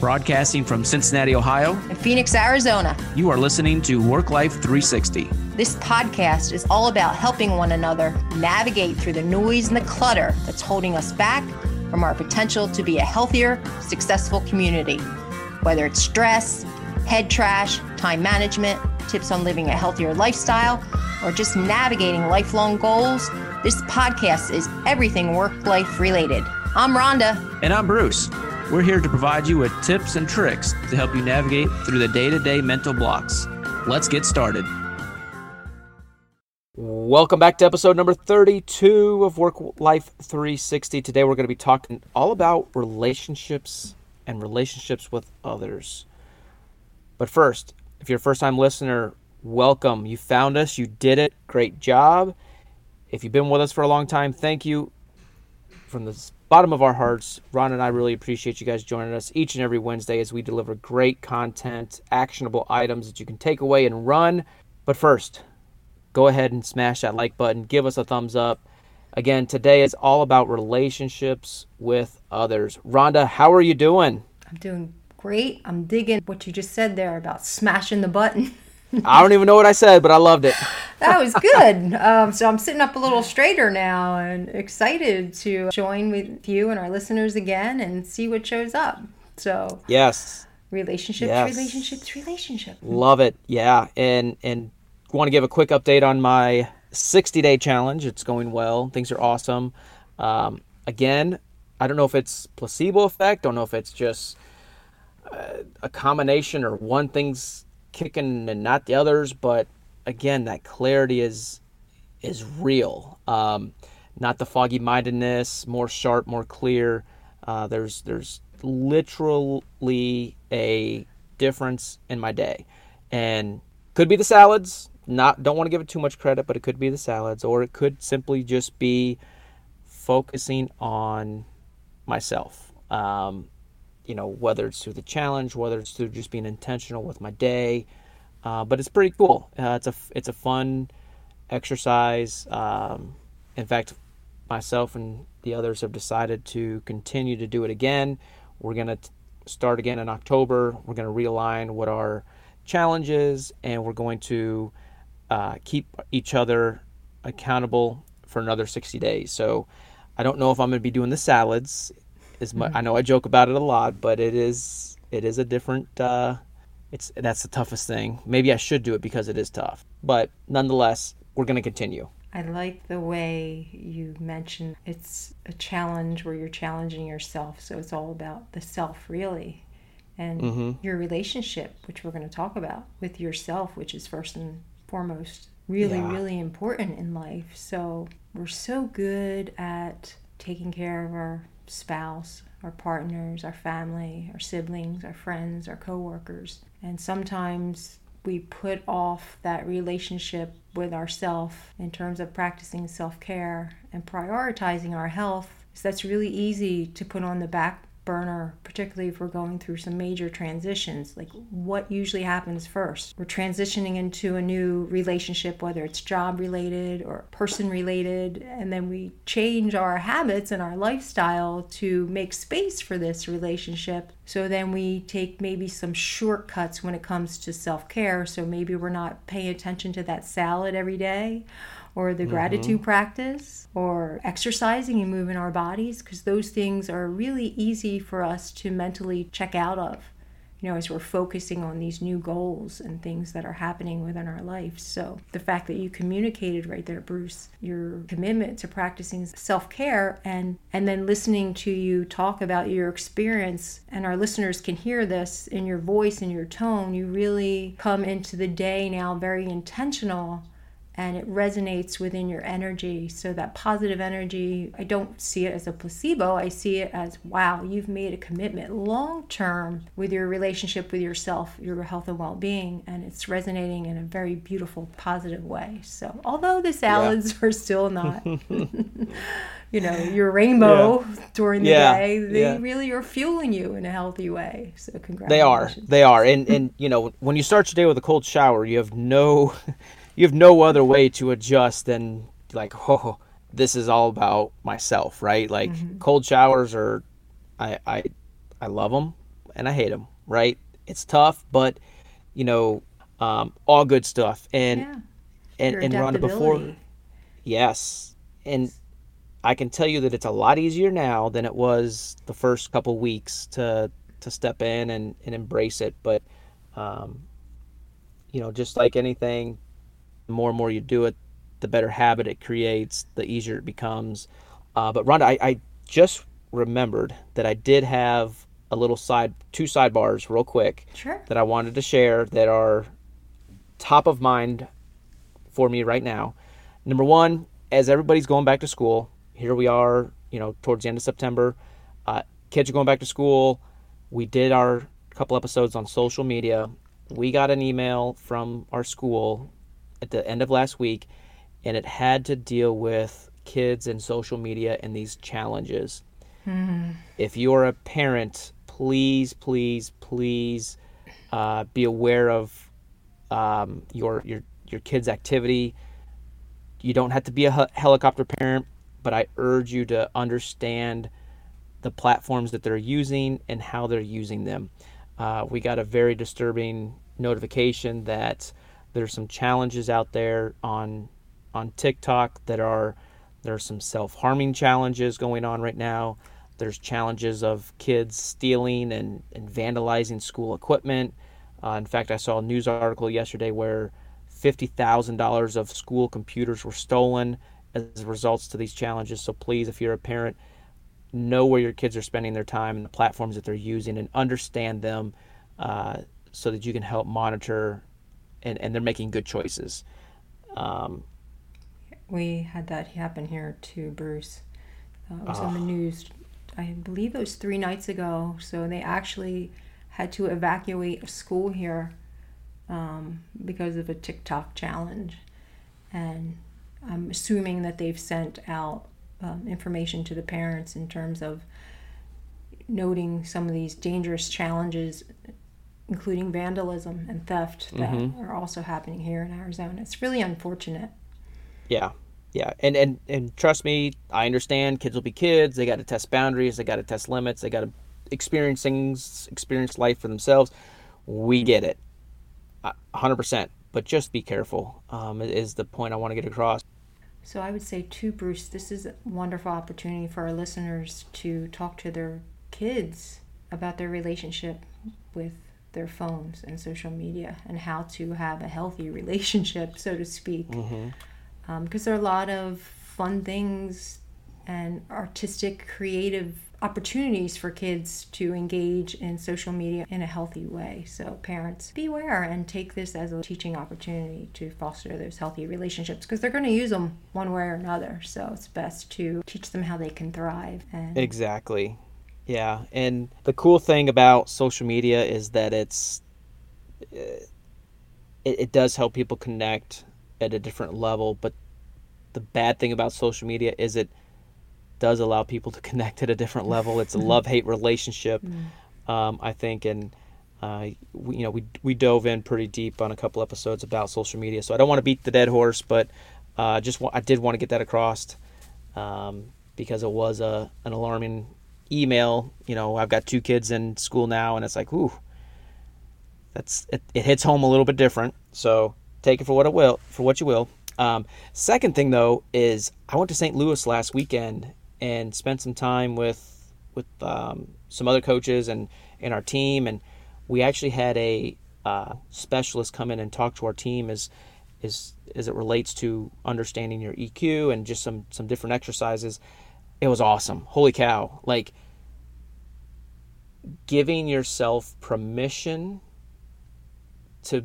Broadcasting from Cincinnati, Ohio, and Phoenix, Arizona. You are listening to Work Life 360. This podcast is all about helping one another navigate through the noise and the clutter that's holding us back from our potential to be a healthier, successful community. Whether it's stress, head trash, time management, tips on living a healthier lifestyle, or just navigating lifelong goals, this podcast is everything work life related. I'm Rhonda. And I'm Bruce. We're here to provide you with tips and tricks to help you navigate through the day to day mental blocks. Let's get started. Welcome back to episode number 32 of Work Life 360. Today we're going to be talking all about relationships and relationships with others. But first, if you're a first time listener, welcome. You found us, you did it. Great job. If you've been with us for a long time, thank you. From the bottom of our hearts, Ron and I really appreciate you guys joining us each and every Wednesday as we deliver great content, actionable items that you can take away and run. But first, go ahead and smash that like button, give us a thumbs up. Again, today is all about relationships with others. Rhonda, how are you doing? I'm doing great. I'm digging what you just said there about smashing the button. I don't even know what I said, but I loved it. that was good. Um, so I'm sitting up a little straighter now and excited to join with you and our listeners again and see what shows up. So yes, relationships, yes. relationships, relationships. Love it. Yeah, and and want to give a quick update on my 60 day challenge. It's going well. Things are awesome. Um, again, I don't know if it's placebo effect. Don't know if it's just uh, a combination or one thing's kicking and not the others, but again, that clarity is is real. Um, not the foggy mindedness, more sharp, more clear. Uh, there's there's literally a difference in my day, and could be the salads. Not don't want to give it too much credit, but it could be the salads, or it could simply just be focusing on myself. Um, you know, whether it's through the challenge, whether it's through just being intentional with my day. Uh, but it's pretty cool. Uh, it's a it's a fun exercise. Um, in fact, myself and the others have decided to continue to do it again. We're gonna t- start again in October. We're gonna realign what our challenge is, and we're going to uh, keep each other accountable for another 60 days. So I don't know if I'm to be doing the salads Mm-hmm. I know I joke about it a lot, but it is it is a different. Uh, it's that's the toughest thing. Maybe I should do it because it is tough, but nonetheless, we're going to continue. I like the way you mentioned it's a challenge where you're challenging yourself. So it's all about the self, really, and mm-hmm. your relationship, which we're going to talk about with yourself, which is first and foremost really, yeah. really important in life. So we're so good at taking care of our spouse, our partners, our family, our siblings, our friends, our coworkers. And sometimes we put off that relationship with ourself in terms of practicing self-care and prioritizing our health. So that's really easy to put on the back burner, particularly if we're going through some major transitions. Like, what usually happens first? We're transitioning into a new relationship, whether it's job related or person related, and then we change our habits and our lifestyle to make space for this relationship. So then we take maybe some shortcuts when it comes to self care. So maybe we're not paying attention to that salad every day or the mm-hmm. gratitude practice or exercising and moving our bodies because those things are really easy for us to mentally check out of you know as we're focusing on these new goals and things that are happening within our life so the fact that you communicated right there bruce your commitment to practicing self-care and and then listening to you talk about your experience and our listeners can hear this in your voice and your tone you really come into the day now very intentional and it resonates within your energy. So, that positive energy, I don't see it as a placebo. I see it as wow, you've made a commitment long term with your relationship with yourself, your health and well being, and it's resonating in a very beautiful, positive way. So, although the salads yeah. are still not. you know your rainbow yeah. during the yeah. day they really are fueling you in a healthy way so congratulations they are they are and and you know when you start your day with a cold shower you have no you have no other way to adjust than like oh this is all about myself right like mm-hmm. cold showers are I, I i love them and I hate them. Right? It's tough, but you know, um, all good stuff. And Yeah. and and Rhonda before, yes, and I can tell you that it's a lot easier now than it was the first couple weeks to to step in and, and embrace it. But um, you know, just like anything, the more and more you do it, the better habit it creates, the easier it becomes. Uh, but Rhonda, I, I just remembered that I did have a little side, two sidebars, real quick, Sure. that I wanted to share that are top of mind for me right now. Number one, as everybody's going back to school, here we are, you know, towards the end of September. Uh, kids are going back to school. We did our couple episodes on social media. We got an email from our school at the end of last week, and it had to deal with kids and social media and these challenges. If you're a parent, please, please, please uh, be aware of um, your your your kid's activity. You don't have to be a he- helicopter parent, but I urge you to understand the platforms that they're using and how they're using them. Uh, we got a very disturbing notification that there's some challenges out there on on TikTok that are there are some self-harming challenges going on right now. There's challenges of kids stealing and, and vandalizing school equipment. Uh, in fact, I saw a news article yesterday where $50,000 of school computers were stolen as a result to these challenges. So please, if you're a parent, know where your kids are spending their time and the platforms that they're using and understand them uh, so that you can help monitor and, and they're making good choices. Um, We had that happen here too, Bruce. Uh, it was on the news. I believe it was three nights ago. So they actually had to evacuate a school here um, because of a TikTok challenge, and I'm assuming that they've sent out um, information to the parents in terms of noting some of these dangerous challenges, including vandalism and theft, that are also happening here in Arizona. It's really unfortunate. Yeah, yeah, and and and trust me, I understand. Kids will be kids. They got to test boundaries. They got to test limits. They got to experience things, experience life for themselves. We get it, a hundred percent. But just be careful. Um, is the point I want to get across. So I would say too, Bruce, this is a wonderful opportunity for our listeners to talk to their kids about their relationship with their phones and social media and how to have a healthy relationship, so to speak. Mm-hmm. Um, because there are a lot of fun things and artistic, creative opportunities for kids to engage in social media in a healthy way. So, parents, beware and take this as a teaching opportunity to foster those healthy relationships because they're going to use them one way or another. So, it's best to teach them how they can thrive. And Exactly. Yeah, and the cool thing about social media is that it's uh, it, it does help people connect at a different level, but the bad thing about social media is it does allow people to connect at a different level. It's a love-hate relationship, um, I think, and uh, we, you know we we dove in pretty deep on a couple episodes about social media. So I don't want to beat the dead horse, but uh, just wa- I did want to get that across um, because it was a an alarming email. You know, I've got two kids in school now, and it's like, ooh, that's it, it hits home a little bit different. So take it for what it will, for what you will. Um, second thing though is I went to St. Louis last weekend and spent some time with with um, some other coaches and and our team, and we actually had a uh, specialist come in and talk to our team as as as it relates to understanding your EQ and just some some different exercises. It was awesome. Holy cow! Like giving yourself permission to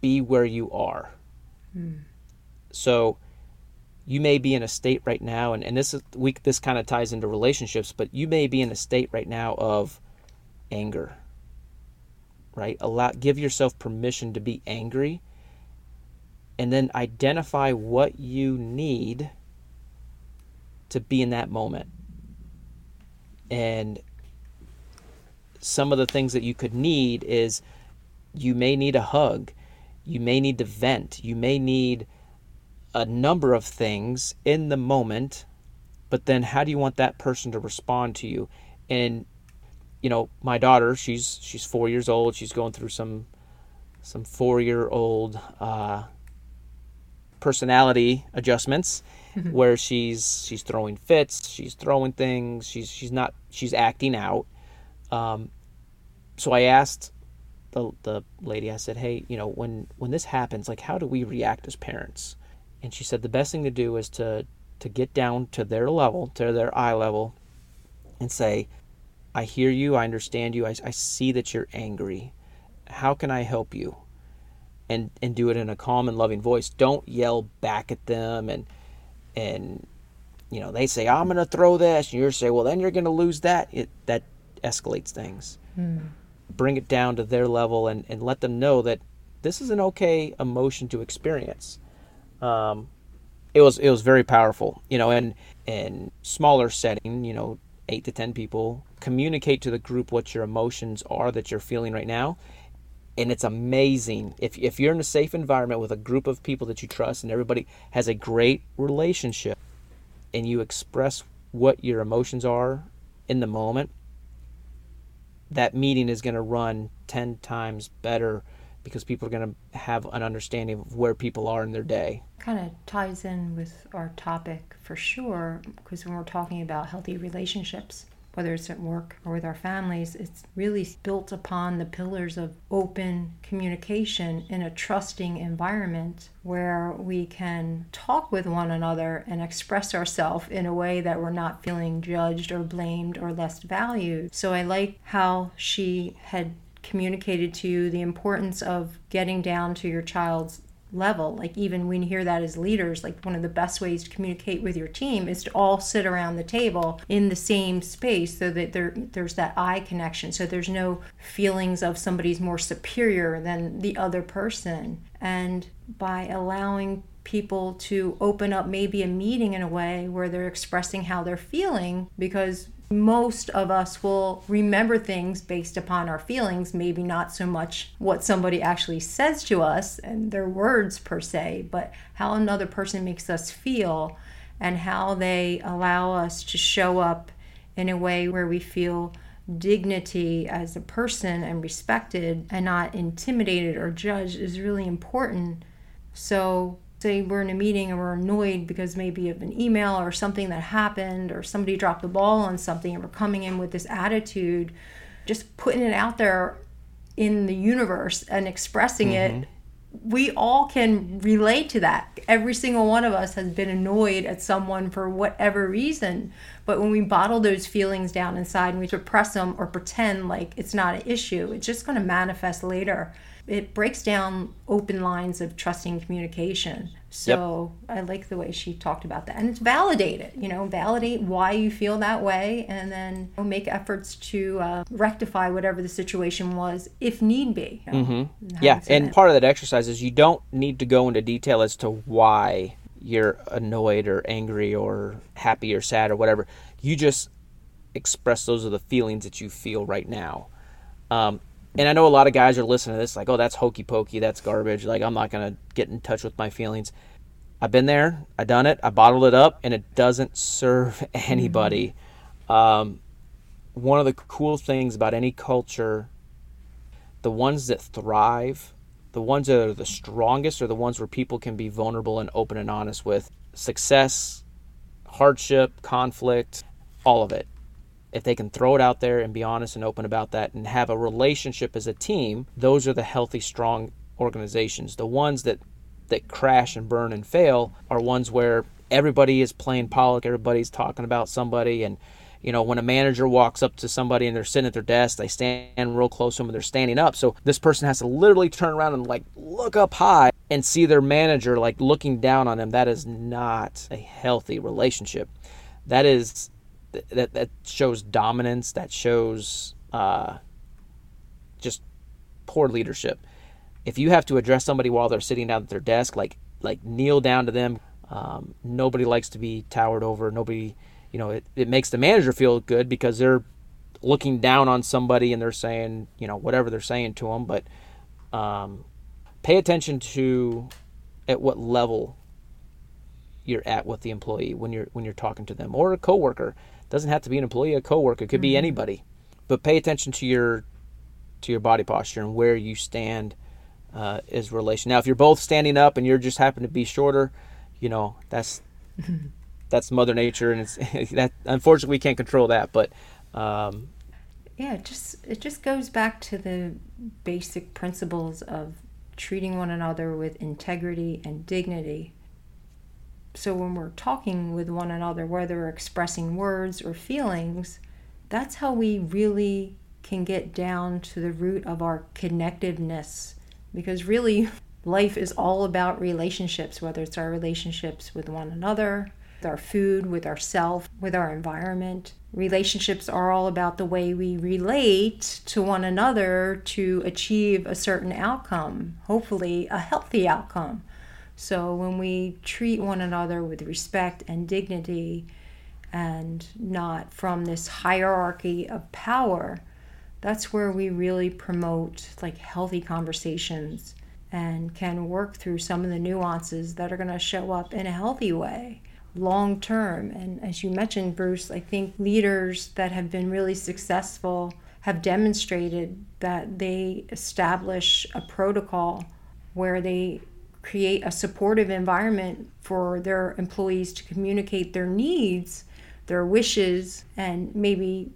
be where you are. Hmm. So you may be in a state right now, and, and this is we this kind of ties into relationships, but you may be in a state right now of anger. Right? Allow give yourself permission to be angry and then identify what you need to be in that moment. And some of the things that you could need is you may need a hug, you may need to vent, you may need a number of things in the moment, but then how do you want that person to respond to you? And you know, my daughter, she's she's four years old. She's going through some some four year old uh, personality adjustments. where she's she's throwing fits, she's throwing things, she's she's not she's acting out. Um, so I asked the the lady, I said, "Hey, you know, when when this happens, like, how do we react as parents?" And she said the best thing to do is to to get down to their level, to their eye level, and say, "I hear you, I understand you, I, I see that you're angry. How can I help you?" And and do it in a calm and loving voice. Don't yell back at them and and you know they say I'm going to throw this, and you're say, "Well, then you're going to lose that." It that escalates things. Mm bring it down to their level and, and let them know that this is an okay emotion to experience. Um, it was it was very powerful, you know, and in smaller setting, you know, eight to ten people, communicate to the group what your emotions are that you're feeling right now. And it's amazing if if you're in a safe environment with a group of people that you trust and everybody has a great relationship and you express what your emotions are in the moment that meeting is going to run 10 times better because people are going to have an understanding of where people are in their day. Kind of ties in with our topic for sure, because when we're talking about healthy relationships, whether it's at work or with our families, it's really built upon the pillars of open communication in a trusting environment where we can talk with one another and express ourselves in a way that we're not feeling judged or blamed or less valued. So I like how she had communicated to you the importance of getting down to your child's level. Like even when you hear that as leaders like one of the best ways to communicate with your team is to all sit around the table in the same space so that there there's that eye connection. So there's no feelings of somebody's more superior than the other person. And by allowing people to open up maybe a meeting in a way where they're expressing how they're feeling because most of us will remember things based upon our feelings, maybe not so much what somebody actually says to us and their words per se, but how another person makes us feel and how they allow us to show up in a way where we feel dignity as a person and respected and not intimidated or judged is really important. So, say we're in a meeting and we're annoyed because maybe of an email or something that happened or somebody dropped the ball on something and we're coming in with this attitude, just putting it out there in the universe and expressing mm-hmm. it we all can relate to that. Every single one of us has been annoyed at someone for whatever reason. But when we bottle those feelings down inside and we suppress them or pretend like it's not an issue, it's just going to manifest later it breaks down open lines of trusting communication. So yep. I like the way she talked about that. And it's validate it, you know, validate why you feel that way and then make efforts to uh, rectify whatever the situation was if need be. You know, mm-hmm. Yeah. And part of that exercise is you don't need to go into detail as to why you're annoyed or angry or happy or sad or whatever. You just express those are the feelings that you feel right now. Um, and I know a lot of guys are listening to this like, oh, that's hokey pokey, that's garbage. Like, I'm not going to get in touch with my feelings. I've been there, I done it, I bottled it up, and it doesn't serve anybody. Um, one of the cool things about any culture, the ones that thrive, the ones that are the strongest, are the ones where people can be vulnerable and open and honest with success, hardship, conflict, all of it if they can throw it out there and be honest and open about that and have a relationship as a team, those are the healthy, strong organizations. The ones that that crash and burn and fail are ones where everybody is playing politics, everybody's talking about somebody and you know, when a manager walks up to somebody and they're sitting at their desk, they stand real close to them and they're standing up. So this person has to literally turn around and like look up high and see their manager like looking down on them. That is not a healthy relationship. That is that that shows dominance. That shows uh, just poor leadership. If you have to address somebody while they're sitting down at their desk, like like kneel down to them. Um, nobody likes to be towered over. Nobody, you know, it, it makes the manager feel good because they're looking down on somebody and they're saying, you know, whatever they're saying to them. But um, pay attention to at what level you're at with the employee when you're when you're talking to them or a coworker doesn't have to be an employee, a coworker, it could mm-hmm. be anybody. but pay attention to your to your body posture and where you stand uh, is relation. Now, if you're both standing up and you're just happen to be shorter, you know that's that's Mother Nature, and it's that unfortunately we can't control that. But um, yeah, it just it just goes back to the basic principles of treating one another with integrity and dignity. So when we're talking with one another, whether we're expressing words or feelings, that's how we really can get down to the root of our connectiveness. Because really, life is all about relationships, whether it's our relationships with one another, with our food, with ourself, with our environment. Relationships are all about the way we relate to one another to achieve a certain outcome, hopefully a healthy outcome. So when we treat one another with respect and dignity and not from this hierarchy of power, that's where we really promote like healthy conversations and can work through some of the nuances that are going to show up in a healthy way long term. And as you mentioned, Bruce, I think leaders that have been really successful have demonstrated that they establish a protocol where they create a supportive environment for their employees to communicate their needs, their wishes, and maybe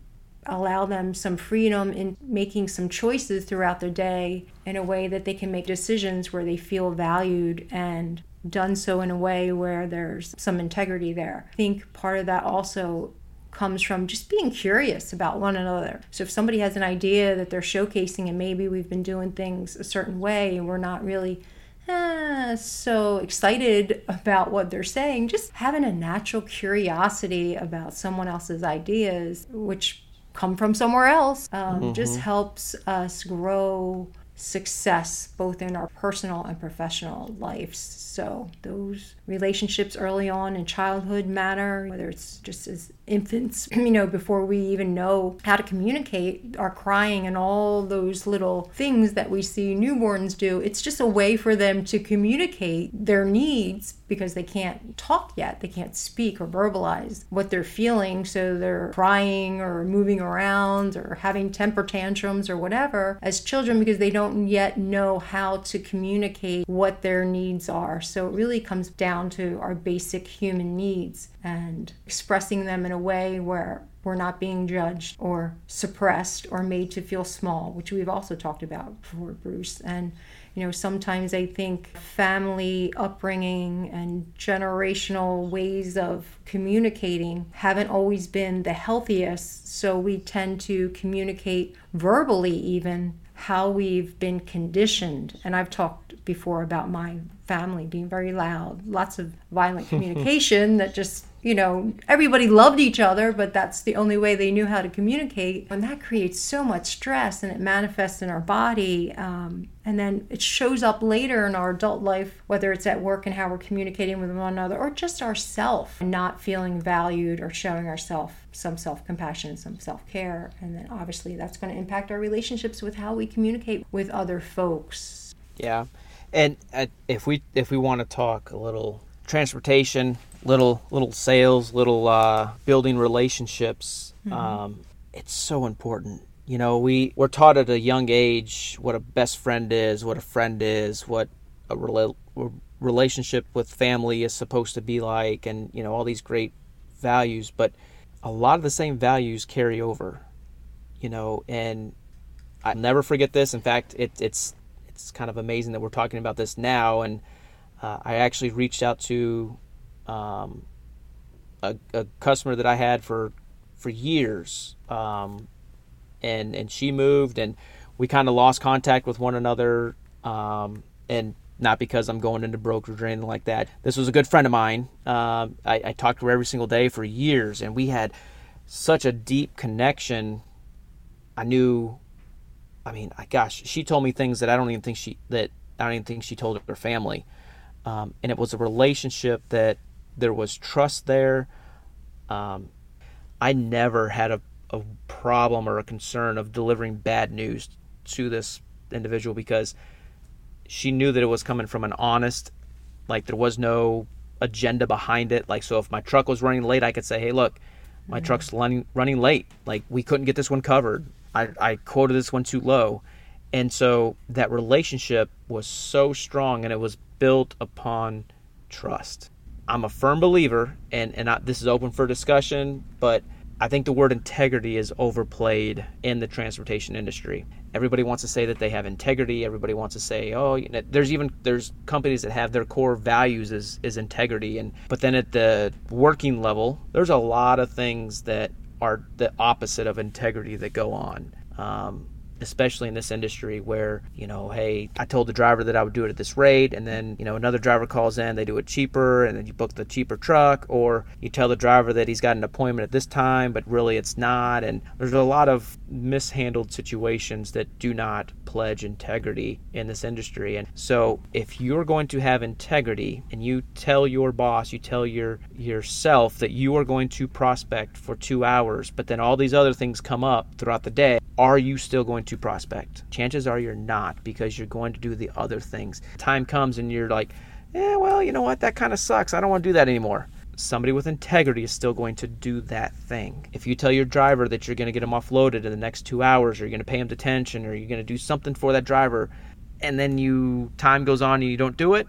allow them some freedom in making some choices throughout their day in a way that they can make decisions where they feel valued and done so in a way where there's some integrity there. I think part of that also comes from just being curious about one another. So if somebody has an idea that they're showcasing and maybe we've been doing things a certain way and we're not really eh, so excited about what they're saying, just having a natural curiosity about someone else's ideas, which come from somewhere else, um, mm-hmm. just helps us grow success both in our personal and professional lives. So, those relationships early on in childhood matter, whether it's just as infants, you know, before we even know how to communicate, our crying and all those little things that we see newborns do. It's just a way for them to communicate their needs because they can't talk yet. They can't speak or verbalize what they're feeling. So they're crying or moving around or having temper tantrums or whatever as children because they don't yet know how to communicate what their needs are. So it really comes down to our basic human needs and expressing them in a way where we're not being judged or suppressed or made to feel small, which we've also talked about before, Bruce. And, you know, sometimes I think family upbringing and generational ways of communicating haven't always been the healthiest. So we tend to communicate verbally, even how we've been conditioned. And I've talked before about my family being very loud, lots of violent communication that just you know, everybody loved each other, but that's the only way they knew how to communicate. And that creates so much stress and it manifests in our body. Um, and then it shows up later in our adult life, whether it's at work and how we're communicating with one another or just ourself, not feeling valued or showing ourselves some self compassion, some self care. And then obviously that's going to impact our relationships with how we communicate with other folks. Yeah. And uh, if we if we want to talk a little transportation, little little sales, little uh, building relationships. Mm-hmm. Um, it's so important. You know, we we're taught at a young age what a best friend is, what a friend is, what a rela- relationship with family is supposed to be like, and you know all these great values. But a lot of the same values carry over. You know, and I'll never forget this. In fact, it, it's it's kind of amazing that we're talking about this now and uh, I actually reached out to um, a, a, customer that I had for for years, um, and and she moved, and we kind of lost contact with one another, um, and not because I'm going into brokerage or anything like that. This was a good friend of mine. Um, I, I talked to her every single day for years, and we had such a deep connection. I knew, I mean, I gosh, she told me things that I don't even think she that I don't even think she told her family um, and it was a relationship that there was trust there. Um, I never had a, a problem or a concern of delivering bad news to this individual because she knew that it was coming from an honest, like there was no agenda behind it. Like so, if my truck was running late, I could say, "Hey, look, my mm-hmm. truck's running running late. Like we couldn't get this one covered." I, I quoted this one too low. And so that relationship was so strong and it was built upon trust. I'm a firm believer, and, and I, this is open for discussion, but I think the word integrity is overplayed in the transportation industry. Everybody wants to say that they have integrity. Everybody wants to say, oh, you know, there's even there's companies that have their core values is is integrity, and but then at the working level, there's a lot of things that are the opposite of integrity that go on. Um, especially in this industry where, you know, hey, I told the driver that I would do it at this rate, and then, you know, another driver calls in, they do it cheaper, and then you book the cheaper truck, or you tell the driver that he's got an appointment at this time, but really it's not. And there's a lot of mishandled situations that do not pledge integrity in this industry. And so if you're going to have integrity and you tell your boss, you tell your yourself that you are going to prospect for 2 hours, but then all these other things come up throughout the day, are you still going to prospect? Chances are you're not because you're going to do the other things. Time comes and you're like, "Yeah, well, you know what? That kind of sucks. I don't want to do that anymore." somebody with integrity is still going to do that thing. If you tell your driver that you're going to get him offloaded in the next two hours, or you're going to pay him detention, or you're going to do something for that driver, and then you time goes on and you don't do it,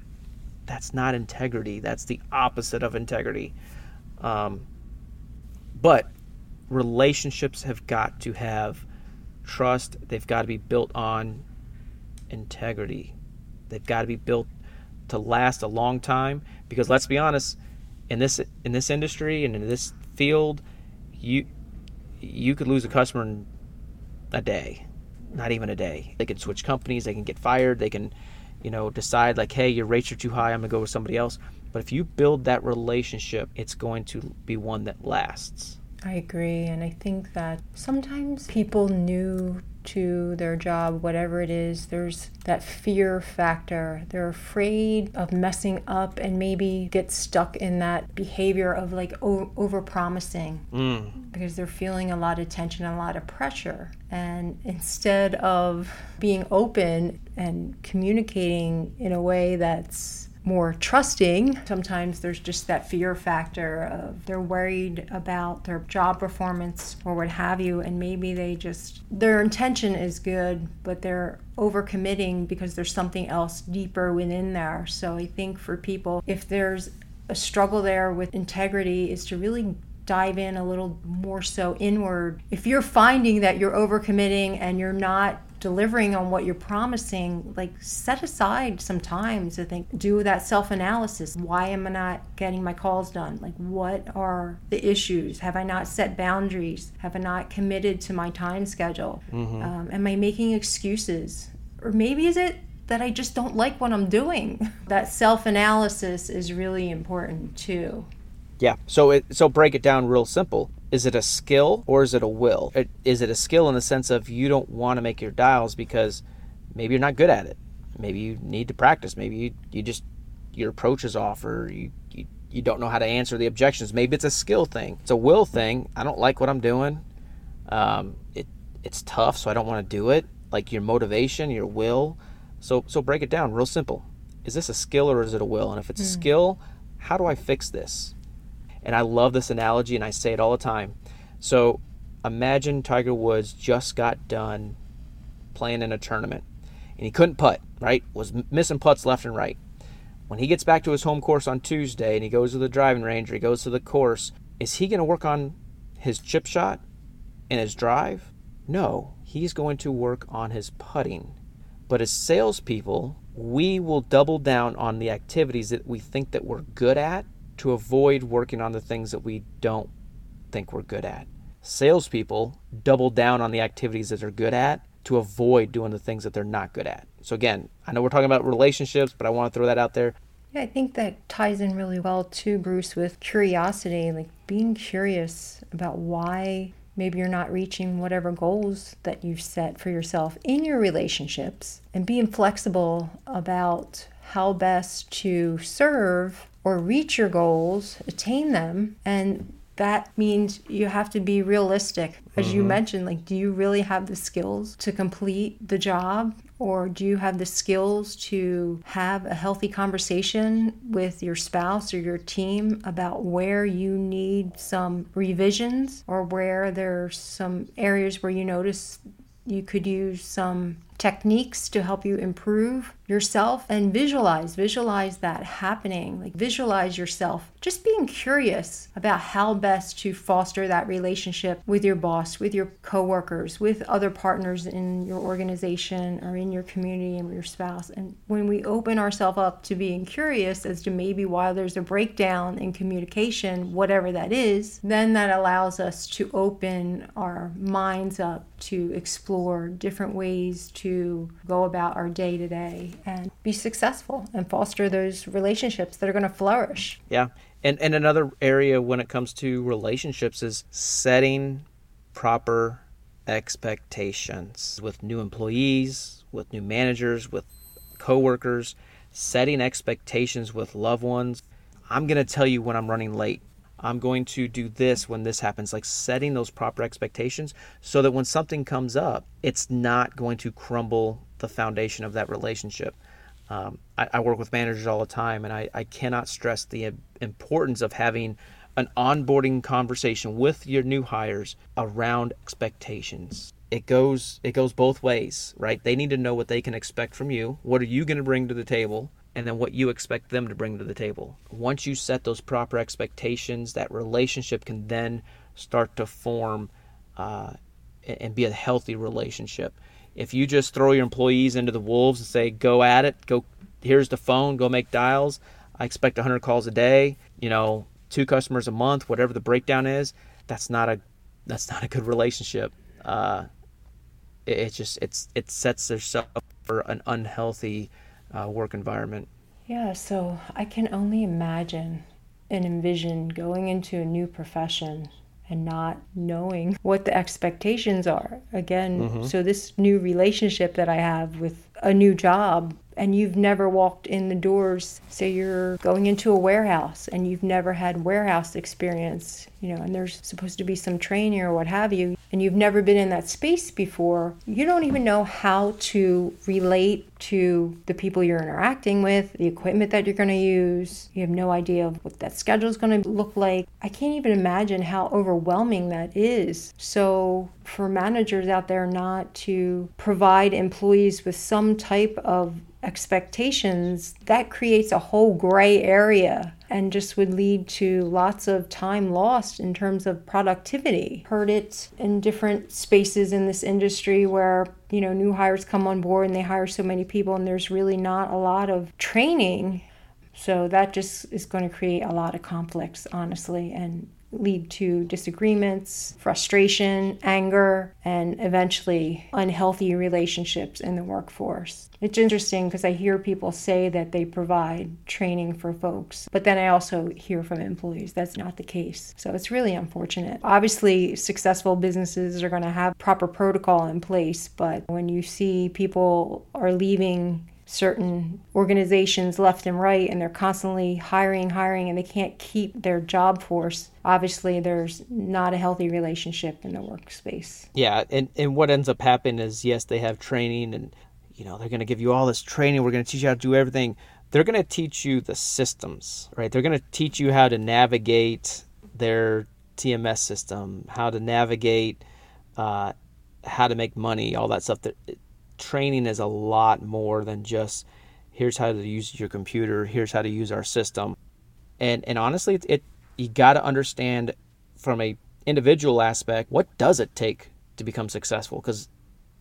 that's not integrity. That's the opposite of integrity. Um, but relationships have got to have trust. They've got to be built on integrity. They've got to be built to last a long time. Because let's be honest, in this in this industry and in this field, you you could lose a customer in a day, not even a day. They can switch companies, they can get fired, they can, you know, decide like, hey, your rates are too high, I'm gonna go with somebody else. But if you build that relationship, it's going to be one that lasts. I agree, and I think that sometimes people new to their job, whatever it is, there's that fear factor. They're afraid of messing up and maybe get stuck in that behavior of like over promising mm. because they're feeling a lot of tension, a lot of pressure. And instead of being open and communicating in a way that's more trusting. Sometimes there's just that fear factor of they're worried about their job performance or what have you, and maybe they just, their intention is good, but they're overcommitting because there's something else deeper within there. So I think for people, if there's a struggle there with integrity, is to really dive in a little more so inward. If you're finding that you're overcommitting and you're not delivering on what you're promising, like set aside some time to think, do that self analysis. Why am I not getting my calls done? Like, what are the issues? Have I not set boundaries? Have I not committed to my time schedule? Mm-hmm. Um, am I making excuses? Or maybe is it that I just don't like what I'm doing? that self analysis is really important too. Yeah. So it so break it down real simple. Is it a skill or is it a will? Is it a skill in the sense of you don't want to make your dials because maybe you're not good at it? Maybe you need to practice. Maybe you, you just your approach is off or you, you you don't know how to answer the objections. Maybe it's a skill thing. It's a will thing. I don't like what I'm doing. Um, it it's tough, so I don't want to do it. Like your motivation, your will. So so break it down real simple. Is this a skill or is it a will? And if it's mm. a hmm. skill, how do I fix this? And I love this analogy and I say it all the time. So imagine Tiger Woods just got done playing in a tournament and he couldn't putt, right? Was missing putts left and right. When he gets back to his home course on Tuesday and he goes to the driving range or he goes to the course, is he going to work on his chip shot and his drive? No, he's going to work on his putting. But as salespeople, we will double down on the activities that we think that we're good at to avoid working on the things that we don't think we're good at. Salespeople double down on the activities that they're good at to avoid doing the things that they're not good at. So, again, I know we're talking about relationships, but I want to throw that out there. Yeah, I think that ties in really well too, Bruce, with curiosity, like being curious about why maybe you're not reaching whatever goals that you've set for yourself in your relationships and being flexible about how best to serve or reach your goals, attain them, and that means you have to be realistic. As mm-hmm. you mentioned, like, do you really have the skills to complete the job? Or do you have the skills to have a healthy conversation with your spouse or your team about where you need some revisions or where there's some areas where you notice you could use some techniques to help you improve yourself and visualize visualize that happening. Like visualize yourself just being curious about how best to foster that relationship with your boss with your coworkers with other partners in your organization or in your community and your spouse. And when we open ourselves up to being curious as to maybe why there's a breakdown in communication whatever that is then that allows us to open our minds up to explore different ways to go about our day to day and be successful and foster those relationships that are going to flourish. Yeah. And, and another area when it comes to relationships is setting proper expectations with new employees, with new managers, with coworkers, setting expectations with loved ones. I'm going to tell you when I'm running late. I'm going to do this when this happens, like setting those proper expectations so that when something comes up, it's not going to crumble the foundation of that relationship. Um, I, I, work with managers all the time, and I, I cannot stress the importance of having an onboarding conversation with your new hires around expectations. It goes it goes both ways, right? They need to know what they can expect from you. What are you going to bring to the table? And then what you expect them to bring to the table. Once you set those proper expectations, that relationship can then start to form uh, and be a healthy relationship. If you just throw your employees into the wolves and say, "Go at it, go here's the phone, go make dials," I expect 100 calls a day, you know, two customers a month, whatever the breakdown is. That's not a that's not a good relationship. Uh, it, it just it's it sets yourself up for an unhealthy uh, work environment. Yeah, so I can only imagine and envision going into a new profession and not knowing what the expectations are. Again, mm-hmm. so this new relationship that I have with a new job and you've never walked in the doors say you're going into a warehouse and you've never had warehouse experience you know and there's supposed to be some training or what have you and you've never been in that space before you don't even know how to relate to the people you're interacting with the equipment that you're going to use. You have no idea of what that schedule is going to look like. I can't even imagine how overwhelming that is. So for managers out there not to provide employees with some type of expectations, that creates a whole gray area and just would lead to lots of time lost in terms of productivity. Heard it in different spaces in this industry where, you know, new hires come on board and they hire so many people and there's really not a lot of training. So that just is going to create a lot of conflicts, honestly, and lead to disagreements, frustration, anger, and eventually unhealthy relationships in the workforce. It's interesting because I hear people say that they provide training for folks, but then I also hear from employees that's not the case. So it's really unfortunate. Obviously, successful businesses are going to have proper protocol in place, but when you see people are leaving certain organizations left and right and they're constantly hiring hiring and they can't keep their job force. Obviously there's not a healthy relationship in the workspace. Yeah and, and what ends up happening is yes they have training and you know they're going to give you all this training. We're going to teach you how to do everything. They're going to teach you the systems right? They're going to teach you how to navigate their tms system how to navigate uh, how to make money all that stuff. That training is a lot more than just here's how to use your computer, here's how to use our system. And and honestly, it, it you got to understand from a individual aspect what does it take to become successful because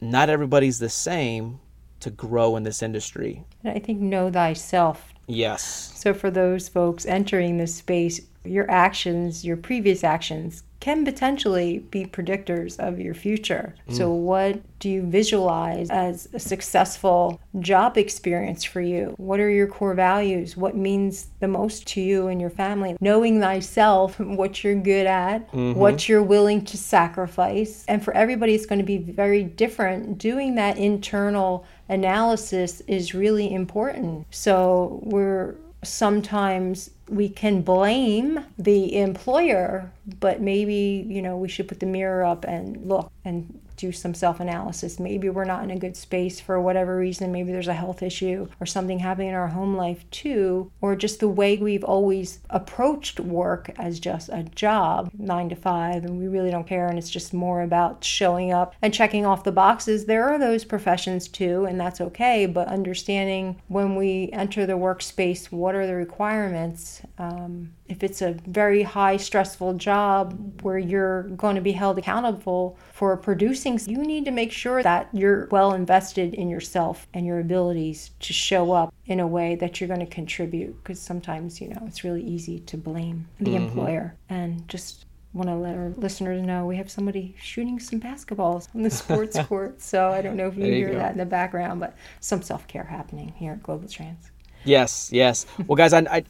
not everybody's the same to grow in this industry. And I think know thyself. Yes. So for those folks entering this space, your actions, your previous actions can potentially be predictors of your future. Mm. So, what do you visualize as a successful job experience for you? What are your core values? What means the most to you and your family? Knowing thyself, what you're good at, mm-hmm. what you're willing to sacrifice. And for everybody, it's going to be very different. Doing that internal analysis is really important. So, we're sometimes we can blame the employer, but maybe, you know, we should put the mirror up and look and do some self analysis. Maybe we're not in a good space for whatever reason. Maybe there's a health issue or something happening in our home life too, or just the way we've always approached work as just a job, nine to five, and we really don't care. And it's just more about showing up and checking off the boxes. There are those professions too, and that's okay, but understanding when we enter the workspace, what are the requirements? Um, if it's a very high stressful job where you're going to be held accountable for producing, you need to make sure that you're well invested in yourself and your abilities to show up in a way that you're going to contribute. Because sometimes, you know, it's really easy to blame the mm-hmm. employer and just want to let our listeners know we have somebody shooting some basketballs on the sports court. So I don't know if you, you hear go. that in the background, but some self care happening here at Global Trans. Yes, yes. Well, guys, I, I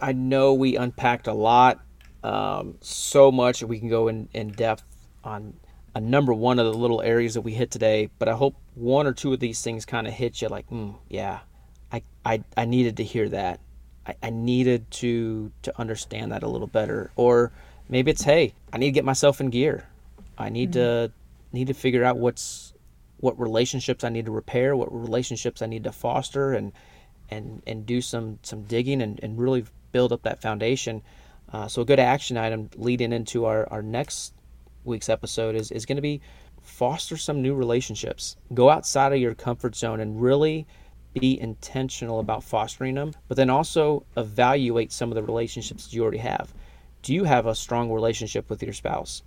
I know we unpacked a lot, um, so much. We can go in, in depth on a number one of the little areas that we hit today, but I hope one or two of these things kind of hit you like, mm, yeah, I, I, I needed to hear that. I, I needed to to understand that a little better. Or maybe it's, hey, I need to get myself in gear. I need mm-hmm. to need to figure out what's what relationships I need to repair, what relationships I need to foster, and and and do some some digging and, and really build up that foundation. Uh, so a good action item leading into our, our next week's episode is, is going to be foster some new relationships. Go outside of your comfort zone and really be intentional about fostering them, but then also evaluate some of the relationships you already have. Do you have a strong relationship with your spouse?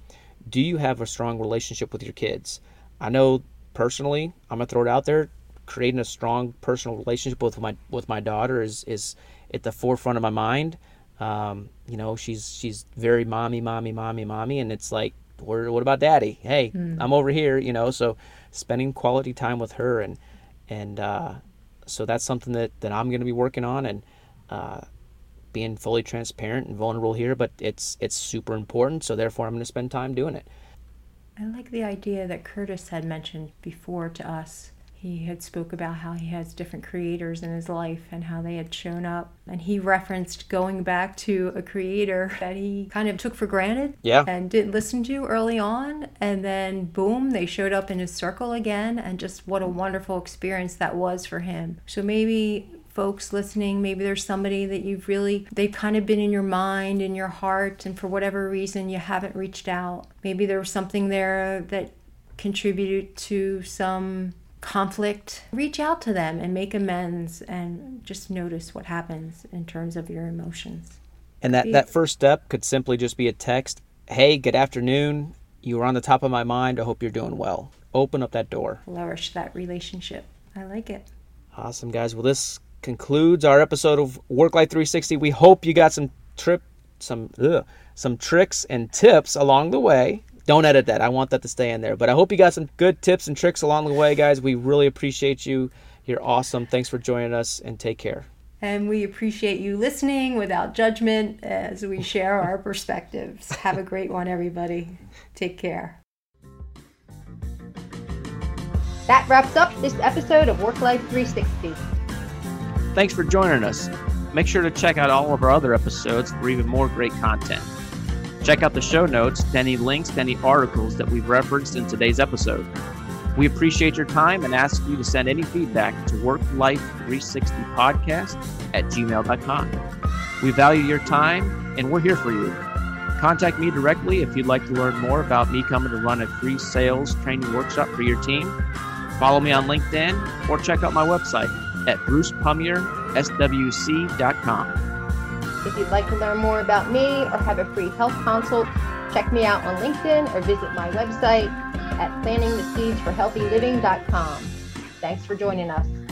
Do you have a strong relationship with your kids? I know personally, I'm gonna throw it out there creating a strong personal relationship with my with my daughter is is at the forefront of my mind. Um, you know, she's she's very mommy, mommy, mommy, mommy, and it's like, what, what about daddy? Hey, mm. I'm over here. You know, so spending quality time with her and and uh, so that's something that that I'm going to be working on and uh, being fully transparent and vulnerable here. But it's it's super important, so therefore I'm going to spend time doing it. I like the idea that Curtis had mentioned before to us he had spoke about how he has different creators in his life and how they had shown up. And he referenced going back to a creator that he kind of took for granted yeah. and didn't listen to early on. And then boom they showed up in his circle again. And just what a wonderful experience that was for him. So maybe folks listening maybe there's somebody that you've really they've kind of been in your mind in your heart and for whatever reason you haven't reached out. Maybe there was something there that contributed to some conflict, reach out to them and make amends and just notice what happens in terms of your emotions. And that, that first step could simply just be a text Hey, good afternoon. You were on the top of my mind. I hope you're doing well. Open up that door. Flourish that relationship. I like it. Awesome, guys. Well, this concludes our episode of Work Life 360. We hope you got some trip, some ugh, some tricks and tips along the way don't edit that. I want that to stay in there. But I hope you got some good tips and tricks along the way, guys. We really appreciate you. You're awesome. Thanks for joining us and take care. And we appreciate you listening without judgment as we share our perspectives. Have a great one, everybody. Take care. That wraps up this episode of Work Life 360. Thanks for joining us. Make sure to check out all of our other episodes for even more great content. Check out the show notes to any links to any articles that we've referenced in today's episode. We appreciate your time and ask you to send any feedback to worklife360podcast at gmail.com. We value your time and we're here for you. Contact me directly if you'd like to learn more about me coming to run a free sales training workshop for your team. Follow me on LinkedIn or check out my website at brucepumierswc.com. If you'd like to learn more about me or have a free health consult, check me out on LinkedIn or visit my website at planningtheseedsforhealthyliving.com. Thanks for joining us.